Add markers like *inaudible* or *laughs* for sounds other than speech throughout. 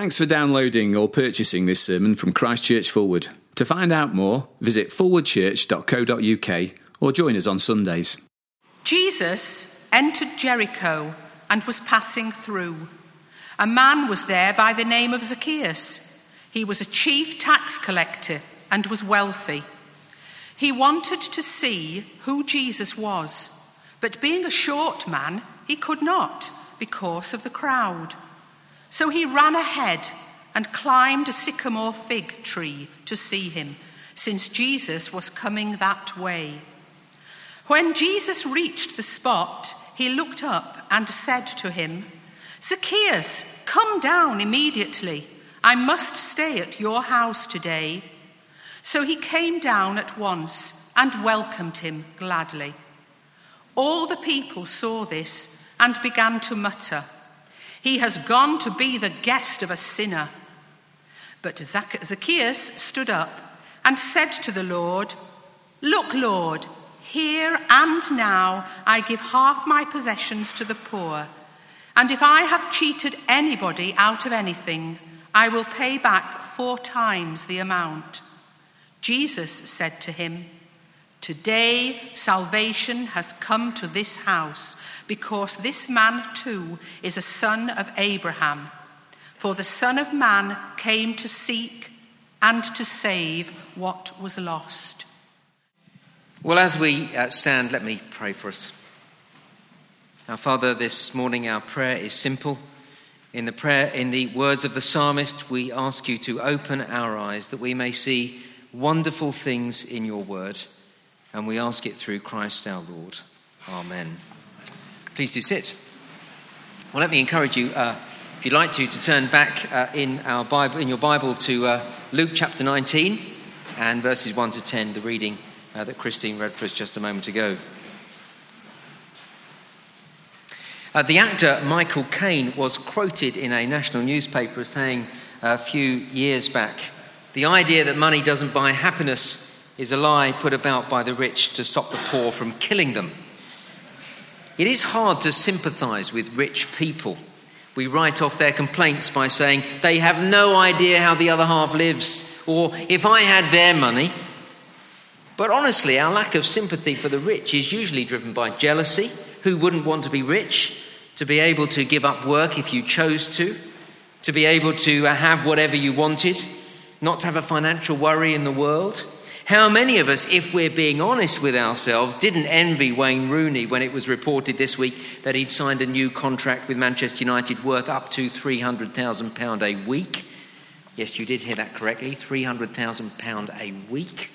Thanks for downloading or purchasing this sermon from Christchurch Fulwood. To find out more, visit forwardchurch.co.uk or join us on Sundays. Jesus entered Jericho and was passing through. A man was there by the name of Zacchaeus. He was a chief tax collector and was wealthy. He wanted to see who Jesus was, but being a short man, he could not because of the crowd. So he ran ahead and climbed a sycamore fig tree to see him, since Jesus was coming that way. When Jesus reached the spot, he looked up and said to him, Zacchaeus, come down immediately. I must stay at your house today. So he came down at once and welcomed him gladly. All the people saw this and began to mutter, He has gone to be the guest of a sinner. But Zacchaeus stood up and said to the Lord, Look, Lord, here and now I give half my possessions to the poor, and if I have cheated anybody out of anything, I will pay back four times the amount. Jesus said to him, Today salvation has come to this house, because this man too is a son of Abraham. For the Son of Man came to seek and to save what was lost. Well, as we uh, stand, let me pray for us. Our Father, this morning our prayer is simple. In the prayer, in the words of the psalmist, we ask you to open our eyes that we may see wonderful things in your word, and we ask it through Christ our Lord. Amen. Please do sit. Well, let me encourage you, uh, if you'd like to, to turn back uh, in our Bible, in your Bible, to uh, Luke chapter 19 and verses 1 to 10, the reading uh, that Christine read for us just a moment ago. Uh, the actor Michael Caine was quoted in a national newspaper saying a few years back the idea that money doesn't buy happiness is a lie put about by the rich to stop the poor from killing them. It is hard to sympathize with rich people. We write off their complaints by saying they have no idea how the other half lives, or if I had their money, but honestly, our lack of sympathy for the rich is usually driven by jealousy. Who wouldn't want to be rich? To be able to give up work if you chose to? To be able to have whatever you wanted? Not to have a financial worry in the world? How many of us, if we're being honest with ourselves, didn't envy Wayne Rooney when it was reported this week that he'd signed a new contract with Manchester United worth up to £300,000 a week? Yes, you did hear that correctly £300,000 a week.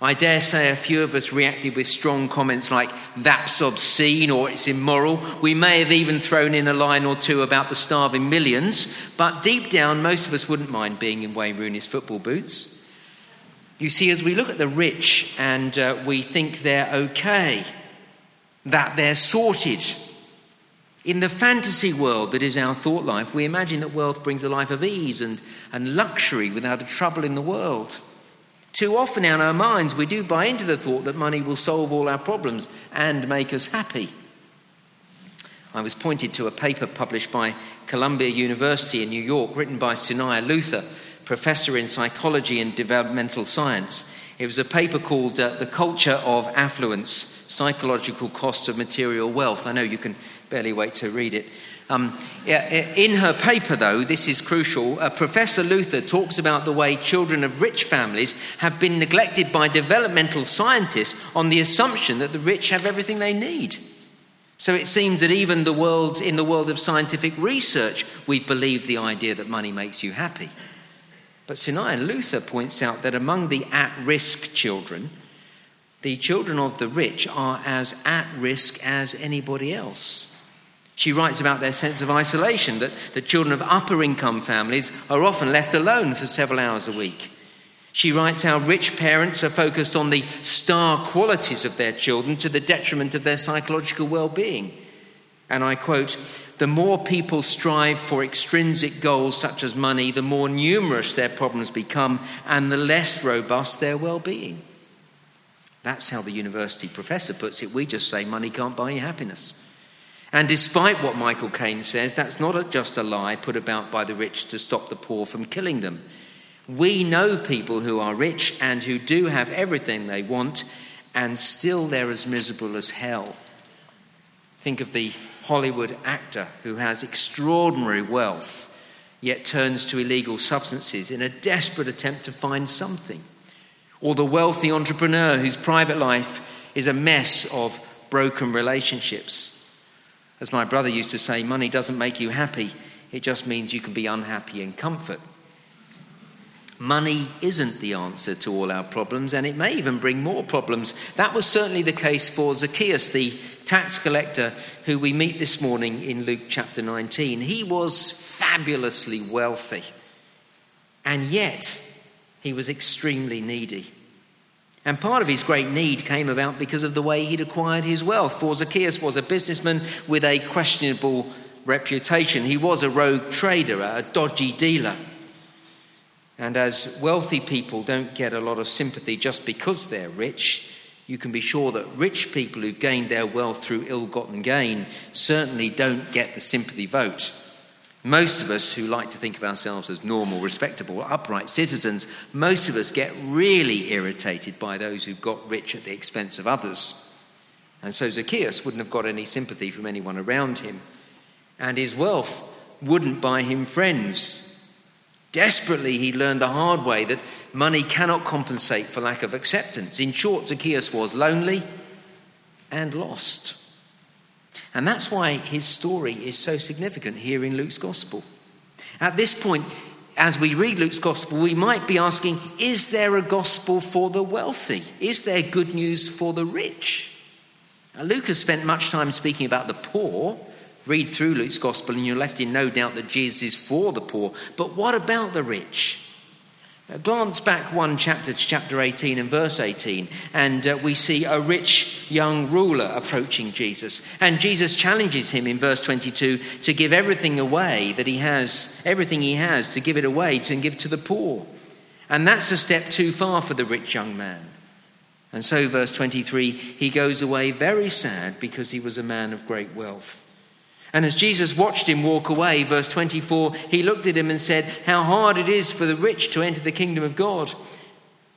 I dare say a few of us reacted with strong comments like, that's obscene or it's immoral. We may have even thrown in a line or two about the starving millions, but deep down, most of us wouldn't mind being in Wayne Rooney's football boots. You see, as we look at the rich and uh, we think they're okay, that they're sorted, in the fantasy world that is our thought life, we imagine that wealth brings a life of ease and, and luxury without a trouble in the world. Too often in our minds, we do buy into the thought that money will solve all our problems and make us happy. I was pointed to a paper published by Columbia University in New York, written by Suniya Luthar, professor in psychology and developmental science. It was a paper called uh, The Culture of Affluence Psychological Costs of Material Wealth. I know you can barely wait to read it. Um, in her paper, though, this is crucial, uh, Professor Luthar talks about the way children of rich families have been neglected by developmental scientists on the assumption that the rich have everything they need. So it seems that even the world, in the world of scientific research, we've believed the idea that money makes you happy. But Suniya Luthar points out that among the at risk children, the children of the rich are as at risk as anybody else. She writes about their sense of isolation, that the children of upper income families are often left alone for several hours a week. She writes how rich parents are focused on the star qualities of their children to the detriment of their psychological well being. And I quote, the more people strive for extrinsic goals such as money, the more numerous their problems become and the less robust their well being. That's how the university professor puts it. We just say money can't buy you happiness. And despite what Michael Caine says, that's not just a lie put about by the rich to stop the poor from killing them. We know people who are rich and who do have everything they want, and still they're as miserable as hell. Think of the Hollywood actor who has extraordinary wealth, yet turns to illegal substances in a desperate attempt to find something. Or the wealthy entrepreneur whose private life is a mess of broken relationships. As my brother used to say, money doesn't make you happy, it just means you can be unhappy in comfort. Money isn't the answer to all our problems, and it may even bring more problems. That was certainly the case for Zacchaeus, the tax collector who we meet this morning in Luke chapter 19. He was fabulously wealthy, and yet he was extremely needy. And part of his great need came about because of the way he'd acquired his wealth. For Zacchaeus was a businessman with a questionable reputation. He was a rogue trader, a dodgy dealer. And as wealthy people don't get a lot of sympathy just because they're rich, you can be sure that rich people who've gained their wealth through ill gotten gain certainly don't get the sympathy vote. Most of us who like to think of ourselves as normal, respectable, upright citizens, most of us get really irritated by those who've got rich at the expense of others. And so Zacchaeus wouldn't have got any sympathy from anyone around him, and his wealth wouldn't buy him friends. Desperately, he learned the hard way that money cannot compensate for lack of acceptance. In short, Zacchaeus was lonely and lost. And that's why his story is so significant here in Luke's Gospel. At this point, as we read Luke's Gospel, we might be asking Is there a gospel for the wealthy? Is there good news for the rich? Now, Luke has spent much time speaking about the poor. Read through Luke's Gospel, and you're left in no doubt that Jesus is for the poor. But what about the rich? Glance back one chapter to chapter 18 and verse 18, and uh, we see a rich young ruler approaching Jesus. And Jesus challenges him in verse 22 to give everything away that he has, everything he has, to give it away to, and give to the poor. And that's a step too far for the rich young man. And so, verse 23, he goes away very sad because he was a man of great wealth. And as Jesus watched him walk away, verse 24, he looked at him and said, How hard it is for the rich to enter the kingdom of God.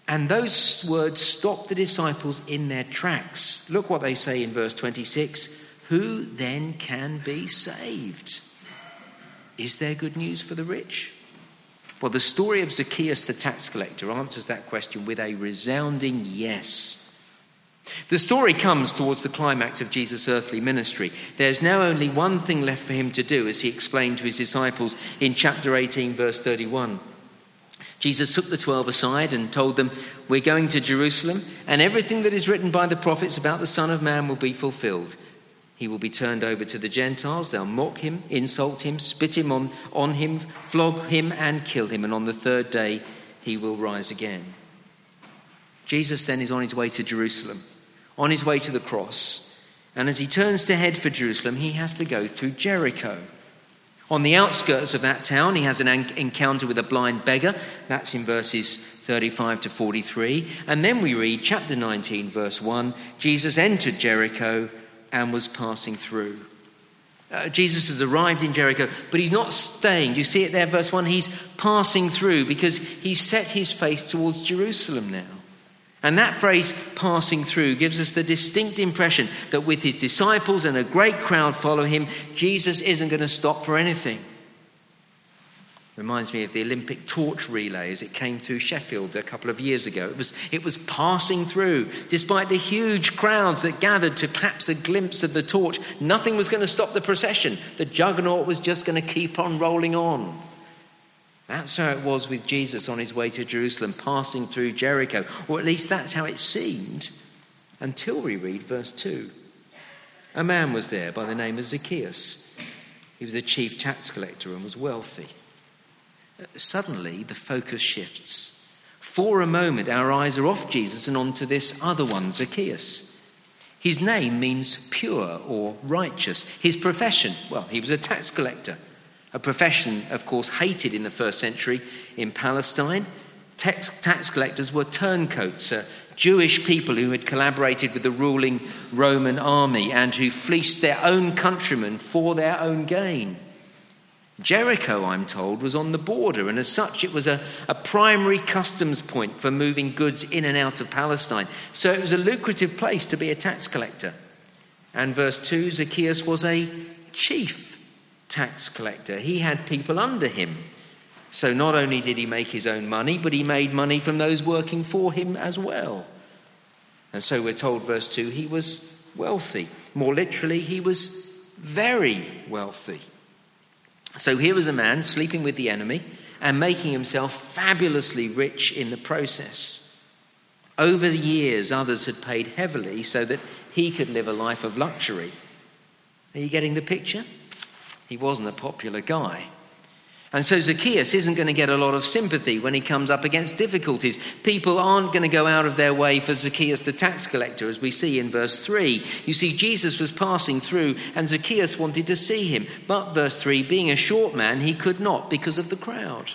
And those words stopped the disciples in their tracks. Look what they say in verse 26 Who then can be saved? Is there good news for the rich? Well, the story of Zacchaeus the tax collector answers that question with a resounding yes. The story comes towards the climax of Jesus' earthly ministry. There's now only one thing left for him to do, as he explained to his disciples in chapter 18, verse 31. Jesus took the twelve aside and told them, We're going to Jerusalem, and everything that is written by the prophets about the Son of Man will be fulfilled. He will be turned over to the Gentiles. They'll mock him, insult him, spit him on, on him, flog him, and kill him. And on the third day, he will rise again. Jesus then is on his way to Jerusalem on his way to the cross. And as he turns to head for Jerusalem, he has to go through Jericho. On the outskirts of that town, he has an encounter with a blind beggar. That's in verses 35 to 43. And then we read chapter 19, verse 1 Jesus entered Jericho and was passing through. Uh, Jesus has arrived in Jericho, but he's not staying. Do you see it there, verse 1? He's passing through because he's set his face towards Jerusalem now. And that phrase, passing through, gives us the distinct impression that with his disciples and a great crowd follow him, Jesus isn't going to stop for anything. Reminds me of the Olympic torch relay as it came through Sheffield a couple of years ago. It was, it was passing through. Despite the huge crowds that gathered to catch a glimpse of the torch, nothing was going to stop the procession. The juggernaut was just going to keep on rolling on. That's how it was with Jesus on his way to Jerusalem, passing through Jericho. Or at least that's how it seemed until we read verse 2. A man was there by the name of Zacchaeus. He was a chief tax collector and was wealthy. Suddenly, the focus shifts. For a moment, our eyes are off Jesus and onto this other one, Zacchaeus. His name means pure or righteous. His profession, well, he was a tax collector a profession, of course, hated in the first century in Palestine. Tax, tax collectors were turncoats, uh, Jewish people who had collaborated with the ruling Roman army and who fleeced their own countrymen for their own gain. Jericho, I'm told, was on the border, and as such, it was a, a primary customs point for moving goods in and out of Palestine. So it was a lucrative place to be a tax collector. And verse 2 Zacchaeus was a chief tax collector, he had people under him. So not only did he make his own money, but he made money from those working for him as well. And so we're told, verse 2, he was wealthy. More literally, he was very wealthy. So here was a man sleeping with the enemy and making himself fabulously rich in the process. Over the years, others had paid heavily so that he could live a life of luxury. Are you getting the picture? He wasn't a popular guy. And so Zacchaeus isn't going to get a lot of sympathy when he comes up against difficulties. People aren't going to go out of their way for Zacchaeus the tax collector, as we see in verse 3. You see, Jesus was passing through, and Zacchaeus wanted to see him. But, verse 3, being a short man, he could not because of the crowd.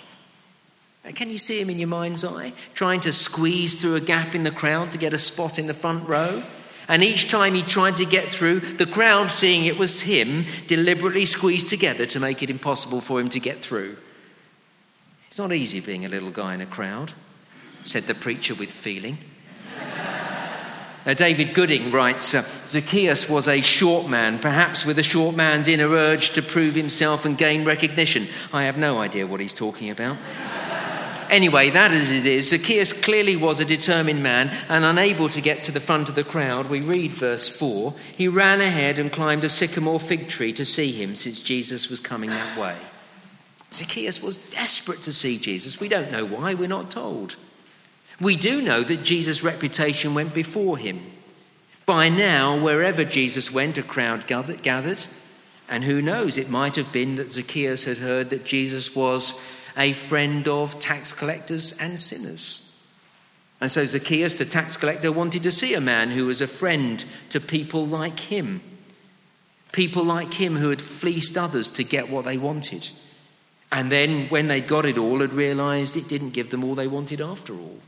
Uh, can you see him in your mind's eye? Trying to squeeze through a gap in the crowd to get a spot in the front row? And each time he tried to get through, the crowd, seeing it was him, deliberately squeezed together to make it impossible for him to get through. It's not easy being a little guy in a crowd, said the preacher with feeling. *laughs* Now, David Gooding writes uh, Zacchaeus was a short man, perhaps with a short man's inner urge to prove himself and gain recognition. I have no idea what he's talking about. Anyway, that as it is, Zacchaeus clearly was a determined man and unable to get to the front of the crowd. We read verse 4 He ran ahead and climbed a sycamore fig tree to see him since Jesus was coming that way. Zacchaeus was desperate to see Jesus. We don't know why, we're not told. We do know that Jesus' reputation went before him. By now, wherever Jesus went, a crowd gathered. And who knows, it might have been that Zacchaeus had heard that Jesus was a friend of tax collectors and sinners. And so Zacchaeus, the tax collector, wanted to see a man who was a friend to people like him. People like him who had fleeced others to get what they wanted. And then, when they got it all, had realized it didn't give them all they wanted after all.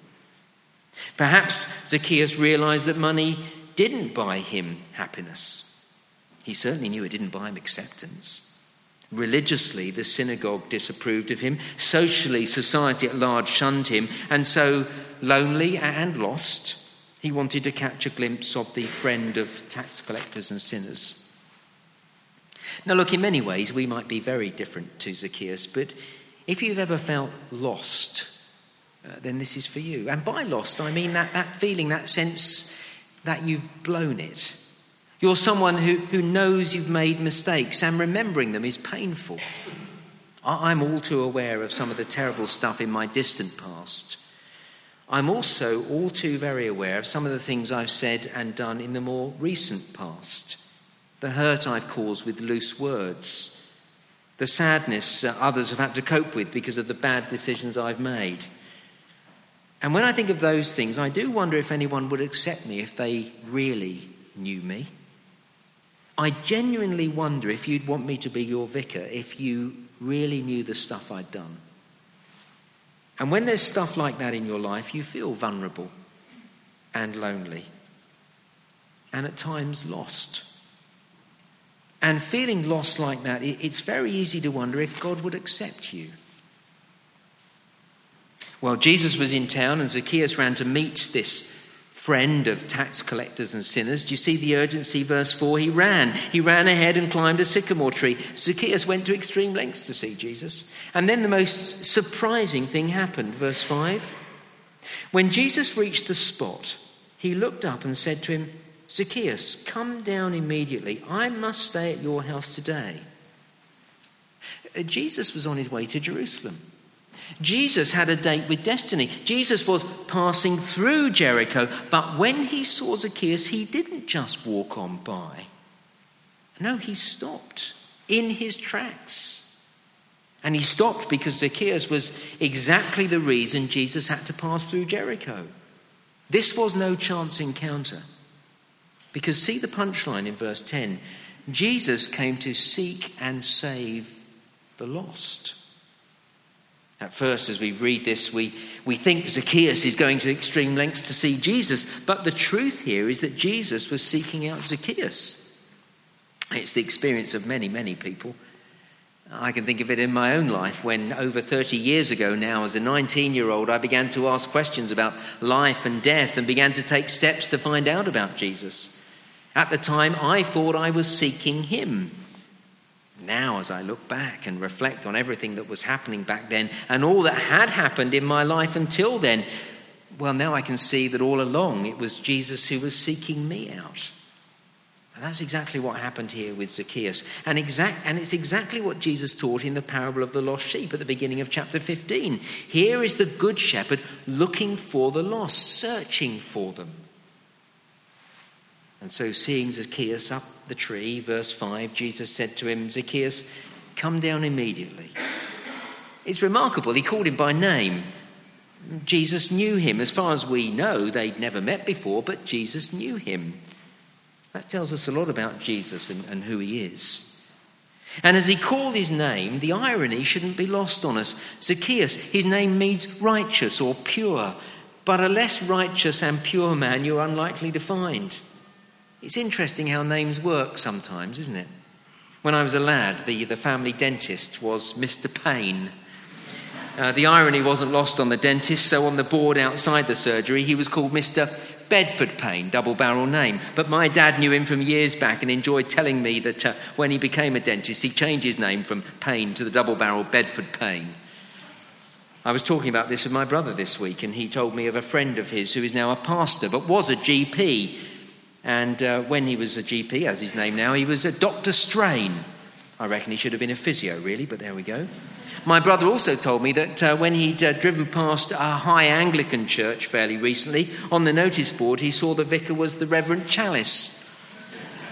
Perhaps Zacchaeus realized that money didn't buy him happiness. He certainly knew it didn't buy him acceptance. Religiously, the synagogue disapproved of him. Socially, society at large shunned him. And so, lonely and lost, he wanted to catch a glimpse of the friend of tax collectors and sinners. Now, look, in many ways, we might be very different to Zacchaeus, but if you've ever felt lost, uh, then this is for you. And by lost, I mean that, that feeling, that sense that you've blown it you're someone who, who knows you've made mistakes and remembering them is painful. I'm all too aware of some of the terrible stuff in my distant past. I'm also all too very aware of some of the things I've said and done in the more recent past. The hurt I've caused with loose words, the sadness others have had to cope with because of the bad decisions I've made. And when I think of those things, I do wonder if anyone would accept me if they really knew me. I genuinely wonder if you'd want me to be your vicar if you really knew the stuff I'd done. And when there's stuff like that in your life, you feel vulnerable and lonely and at times lost. And feeling lost like that, it's very easy to wonder if God would accept you. Well, Jesus was in town and Zacchaeus ran to meet this friend of tax collectors and sinners. Do you see the urgency? Verse 4 He ran. He ran ahead and climbed a sycamore tree. Zacchaeus went to extreme lengths to see Jesus. And then the most surprising thing happened. Verse 5 When Jesus reached the spot, he looked up and said to him, Zacchaeus, come down immediately. I must stay at your house today. Uh, Jesus was on his way to Jerusalem. Jesus had a date with destiny. Jesus was passing through Jericho, but when he saw Zacchaeus, he didn't just walk on by. No, he stopped in his tracks. And he stopped because Zacchaeus was exactly the reason Jesus had to pass through Jericho. This was no chance encounter. Because see the punchline in verse 10 Jesus came to seek and save the lost. At first, as we read this, we, we think Zacchaeus is going to extreme lengths to see Jesus, but the truth here is that Jesus was seeking out Zacchaeus. It's the experience of many, many people. I can think of it in my own life when, over 30 years ago now, as a 19 year old, I began to ask questions about life and death and began to take steps to find out about Jesus. At the time, I thought I was seeking him. Now, as I look back and reflect on everything that was happening back then and all that had happened in my life until then, well, now I can see that all along it was Jesus who was seeking me out. And that's exactly what happened here with Zacchaeus. And, exact, and it's exactly what Jesus taught in the parable of the lost sheep at the beginning of chapter 15. Here is the good shepherd looking for the lost, searching for them. And so, seeing Zacchaeus up the tree, verse 5, Jesus said to him, Zacchaeus, come down immediately. It's remarkable. He called him by name. Jesus knew him. As far as we know, they'd never met before, but Jesus knew him. That tells us a lot about Jesus and, and who he is. And as he called his name, the irony shouldn't be lost on us. Zacchaeus, his name means righteous or pure, but a less righteous and pure man you're unlikely to find. It's interesting how names work sometimes, isn't it? When I was a lad, the, the family dentist was Mr. Payne. Uh, the irony wasn't lost on the dentist, so on the board outside the surgery, he was called Mr. Bedford Payne, double barrel name. But my dad knew him from years back and enjoyed telling me that uh, when he became a dentist, he changed his name from Payne to the double barrel Bedford Payne. I was talking about this with my brother this week, and he told me of a friend of his who is now a pastor but was a GP. And uh, when he was a GP, as his name now, he was a Dr. Strain. I reckon he should have been a physio, really, but there we go. My brother also told me that uh, when he'd uh, driven past a high Anglican church fairly recently, on the notice board he saw the vicar was the Reverend Chalice.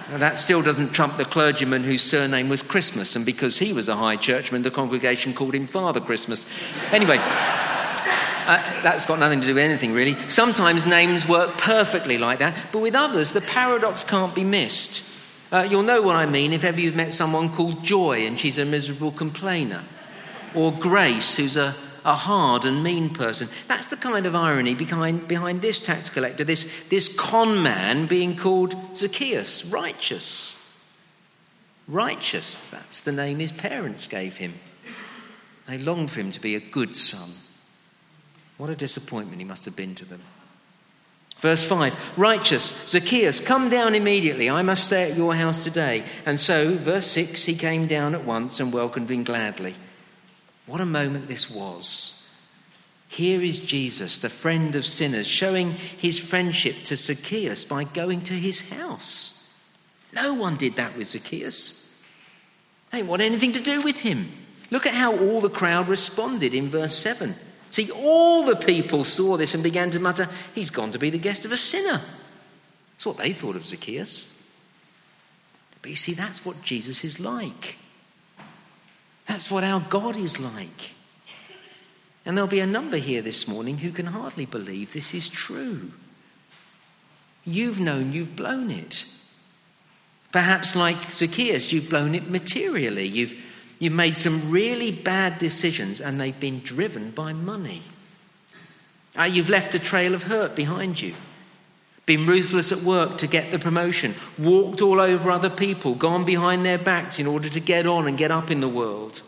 Now, that still doesn't trump the clergyman whose surname was Christmas, and because he was a high churchman, the congregation called him Father Christmas. Anyway, uh, that's got nothing to do with anything really. Sometimes names work perfectly like that, but with others, the paradox can't be missed. Uh, you'll know what I mean if ever you've met someone called Joy and she's a miserable complainer or Grace, who's a, a hard and mean person. That's the kind of irony behind, behind this tax collector, this, this con man being called Zacchaeus, righteous. Righteous, that's the name his parents gave him. They longed for him to be a good son. What a disappointment he must have been to them. Verse 5 Righteous, Zacchaeus, come down immediately. I must stay at your house today. And so, verse 6 he came down at once and welcomed him gladly. What a moment this was. Here is Jesus, the friend of sinners, showing his friendship to Zacchaeus by going to his house. No one did that with Zacchaeus. They didn't want anything to do with him. Look at how all the crowd responded in verse 7. See, all the people saw this and began to mutter, He's gone to be the guest of a sinner. That's what they thought of Zacchaeus. But you see, that's what Jesus is like. That's what our God is like. And there'll be a number here this morning who can hardly believe this is true. You've known you've blown it. Perhaps, like Zacchaeus, you've blown it materially. You've, you've made some really bad decisions and they've been driven by money. Uh, you've left a trail of hurt behind you. Been ruthless at work to get the promotion, walked all over other people, gone behind their backs in order to get on and get up in the world.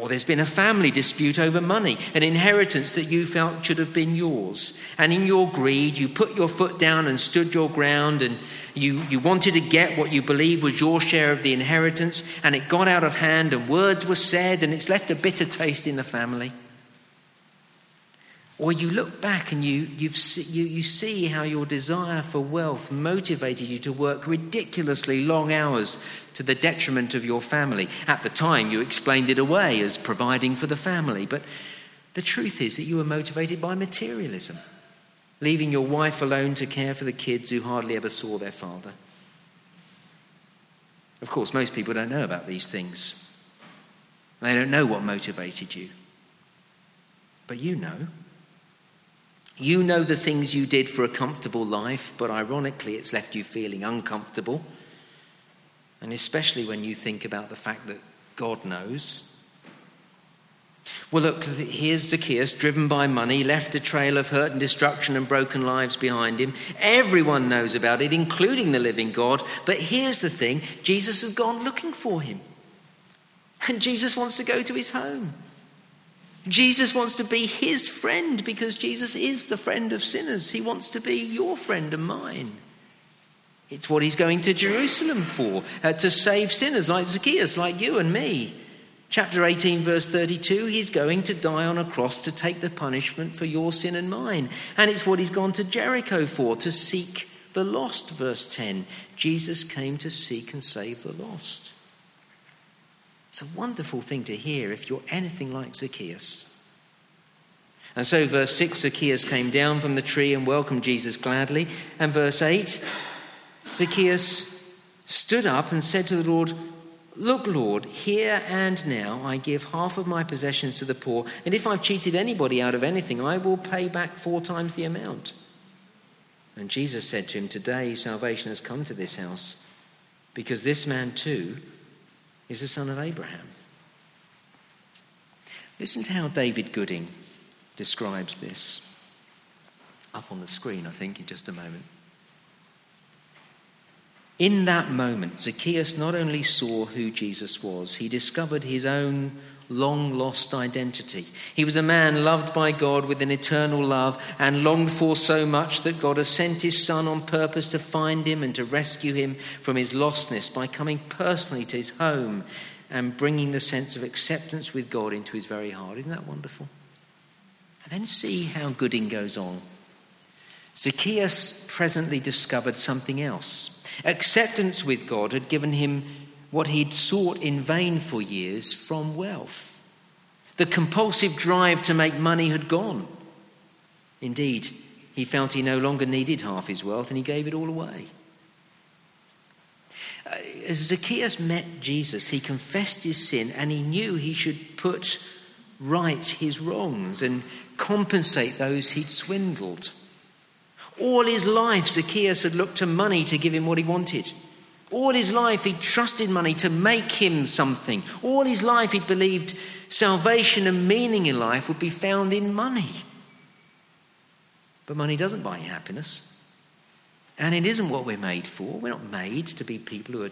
Or there's been a family dispute over money, an inheritance that you felt should have been yours. And in your greed, you put your foot down and stood your ground, and you, you wanted to get what you believed was your share of the inheritance, and it got out of hand, and words were said, and it's left a bitter taste in the family. Or you look back and you, you you, see how your desire for wealth motivated you to work ridiculously long hours to the detriment of your family. At the time, you explained it away as providing for the family. But the truth is that you were motivated by materialism, leaving your wife alone to care for the kids who hardly ever saw their father. Of course, most people don't know about these things. They don't know what motivated you. But you know. You know the things you did for a comfortable life, but ironically, it's left you feeling uncomfortable. And especially when you think about the fact that God knows. Well, look, here's Zacchaeus, driven by money, left a trail of hurt and destruction and broken lives behind him. Everyone knows about it, including the living God. But here's the thing Jesus has gone looking for him. And Jesus wants to go to his home. Jesus wants to be his friend because Jesus is the friend of sinners. He wants to be your friend and mine. It's what he's going to Jerusalem for, uh, to save sinners like Zacchaeus, like you and me. Chapter 18, verse 32, he's going to die on a cross to take the punishment for your sin and mine. And it's what he's gone to Jericho for, to seek the lost. Verse 10 Jesus came to seek and save the lost. It's a wonderful thing to hear if you're anything like Zacchaeus. And so, verse 6 Zacchaeus came down from the tree and welcomed Jesus gladly. And verse 8 Zacchaeus stood up and said to the Lord, Look, Lord, here and now I give half of my possessions to the poor, and if I've cheated anybody out of anything, I will pay back four times the amount. And Jesus said to him, Today salvation has come to this house, because this man too is the son of Abraham. Listen to how David Gooding describes this. Up on the screen, I think, in just a moment. In that moment, Zacchaeus not only saw who Jesus was, he discovered his own long lost identity. He was a man loved by God with an eternal love and longed for so much that God has sent his Son on purpose to find him and to rescue him from his lostness by coming personally to his home and bringing the sense of acceptance with God into his very heart. Isn't that wonderful? And then see how Gooding goes on. Zacchaeus presently discovered something else. Acceptance with God had given him what he'd sought in vain for years from wealth. The compulsive drive to make money had gone. Indeed, he felt he no longer needed half his wealth and he gave it all away. Uh, as Zacchaeus met Jesus, he confessed his sin and he knew he should put right his wrongs and compensate those he'd swindled. All his life, Zacchaeus had looked to money to give him what he wanted. All his life, he trusted money to make him something. All his life, he believed salvation and meaning in life would be found in money. But money doesn't buy happiness. And it isn't what we're made for. We're not made to be people who are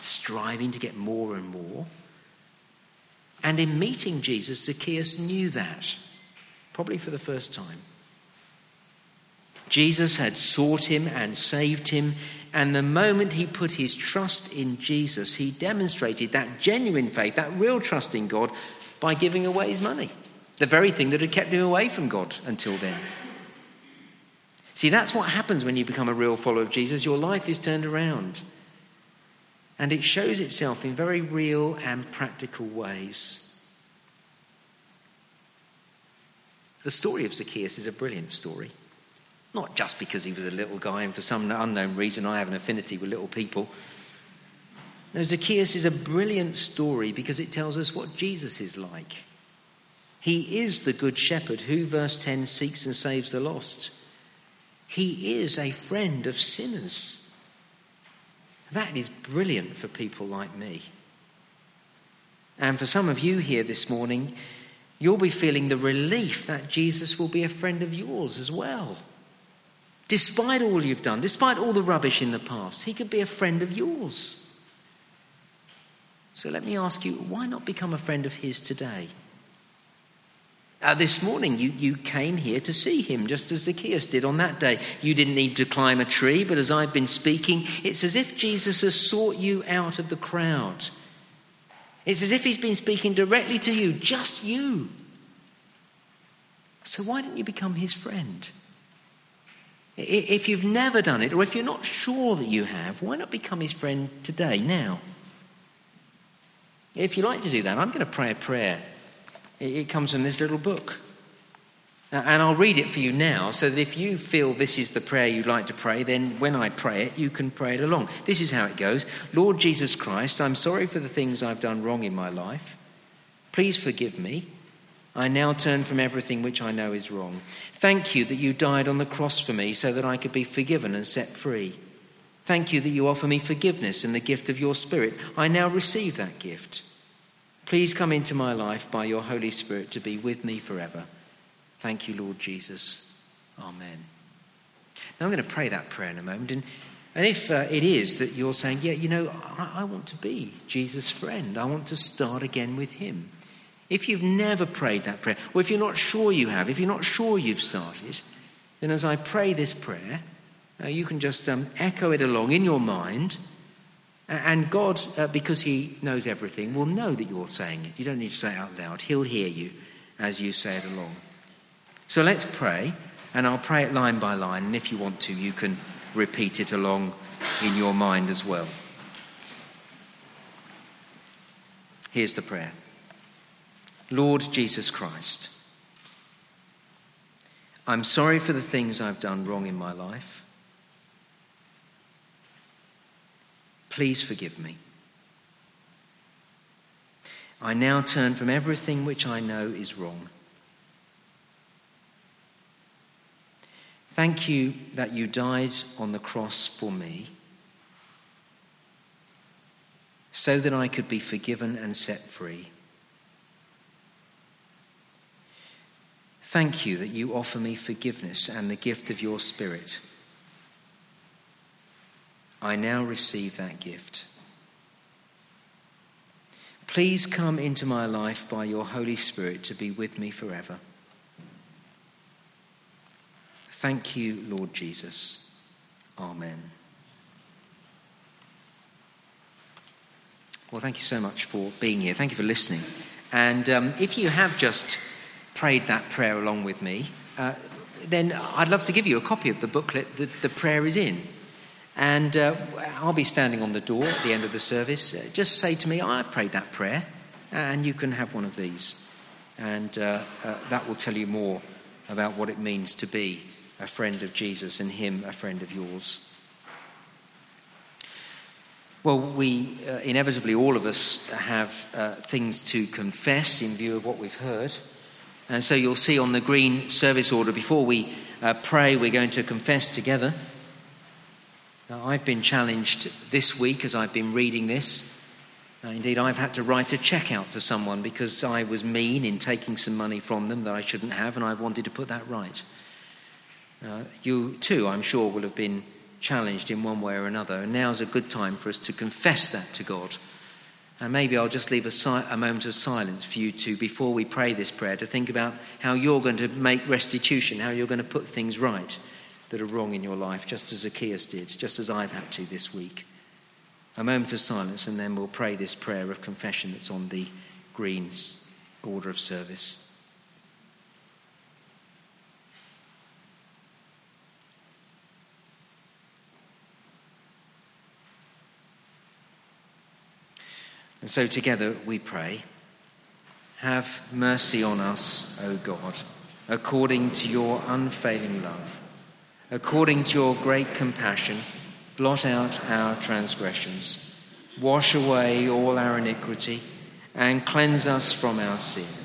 striving to get more and more. And in meeting Jesus, Zacchaeus knew that, probably for the first time. Jesus had sought him and saved him, and the moment he put his trust in Jesus, he demonstrated that genuine faith, that real trust in God, by giving away his money, the very thing that had kept him away from God until then. See, that's what happens when you become a real follower of Jesus. Your life is turned around. And it shows itself in very real and practical ways. The story of Zacchaeus is a brilliant story. Not just because he was a little guy and for some unknown reason I have an affinity with little people. No, Zacchaeus is a brilliant story because it tells us what Jesus is like. He is the good shepherd who, verse 10, seeks and saves the lost. He is a friend of sinners. That is brilliant for people like me. And for some of you here this morning, you'll be feeling the relief that Jesus will be a friend of yours as well. Despite all you've done, despite all the rubbish in the past, he could be a friend of yours. So let me ask you, why not become a friend of his today? Uh, this morning, you, you came here to see him, just as Zacchaeus did on that day. You didn't need to climb a tree, but as I've been speaking, it's as if Jesus has sought you out of the crowd. It's as if he's been speaking directly to you, just you. So why don't you become his friend? If you've never done it, or if you're not sure that you have, why not become his friend today, now? If you like to do that, I'm going to pray a prayer. It comes from this little book. And I'll read it for you now so that if you feel this is the prayer you'd like to pray, then when I pray it, you can pray it along. This is how it goes Lord Jesus Christ, I'm sorry for the things I've done wrong in my life. Please forgive me. I now turn from everything which I know is wrong. Thank you that you died on the cross for me so that I could be forgiven and set free. Thank you that you offer me forgiveness and the gift of your Spirit. I now receive that gift. Please come into my life by your Holy Spirit to be with me forever. Thank you, Lord Jesus. Amen. Now I'm going to pray that prayer in a moment. And, and if uh, it is that you're saying, yeah, you know, I, I want to be Jesus' friend, I want to start again with him. If you've never prayed that prayer, or if you're not sure you have, if you're not sure you've started, then as I pray this prayer, uh, you can just um, echo it along in your mind. And God, uh, because He knows everything, will know that you're saying it. You don't need to say it out loud. He'll hear you as you say it along. So let's pray, and I'll pray it line by line. And if you want to, you can repeat it along in your mind as well. Here's the prayer Lord Jesus Christ, I'm sorry for the things I've done wrong in my life. Please forgive me. I now turn from everything which I know is wrong. Thank you that you died on the cross for me so that I could be forgiven and set free. Thank you that you offer me forgiveness and the gift of your Spirit. I now receive that gift. Please come into my life by your Holy Spirit to be with me forever. Thank you, Lord Jesus. Amen. Well, thank you so much for being here. Thank you for listening. And um, if you have just prayed that prayer along with me, uh, then I'd love to give you a copy of the booklet that the prayer is in. And uh, I'll be standing on the door at the end of the service. Uh, just say to me, I prayed that prayer, and you can have one of these. And uh, uh, that will tell you more about what it means to be a friend of Jesus and Him a friend of yours. Well, we uh, inevitably, all of us, have uh, things to confess in view of what we've heard. And so you'll see on the green service order, before we pray, we're going to confess together. Now, I've been challenged this week as I've been reading this. Uh, indeed, I've had to write a check out to someone because I was mean in taking some money from them that I shouldn't have, and I've wanted to put that right. Uh, you too, I'm sure, will have been challenged in one way or another, and now's a good time for us to confess that to God. And maybe I'll just leave a, si- a moment of silence for you to, before we pray this prayer, to think about how you're going to make restitution, how you're going to put things right that are wrong in your life, just as Zacchaeus did, just as I've had to this week. A moment of silence, and then we'll pray this prayer of confession that's on the Greens order of service. And so together we pray Have mercy on us, O God, according to your unfailing love according to your great compassion, blot out our transgressions, wash away all our iniquity, and cleanse us from our sin.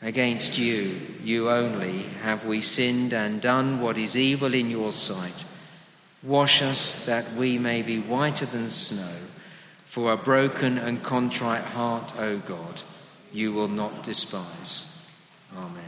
Against you, you only, have we sinned and done what is evil in your sight. Wash us that we may be whiter than snow. For a broken and contrite heart, O God, you will not despise. Amen.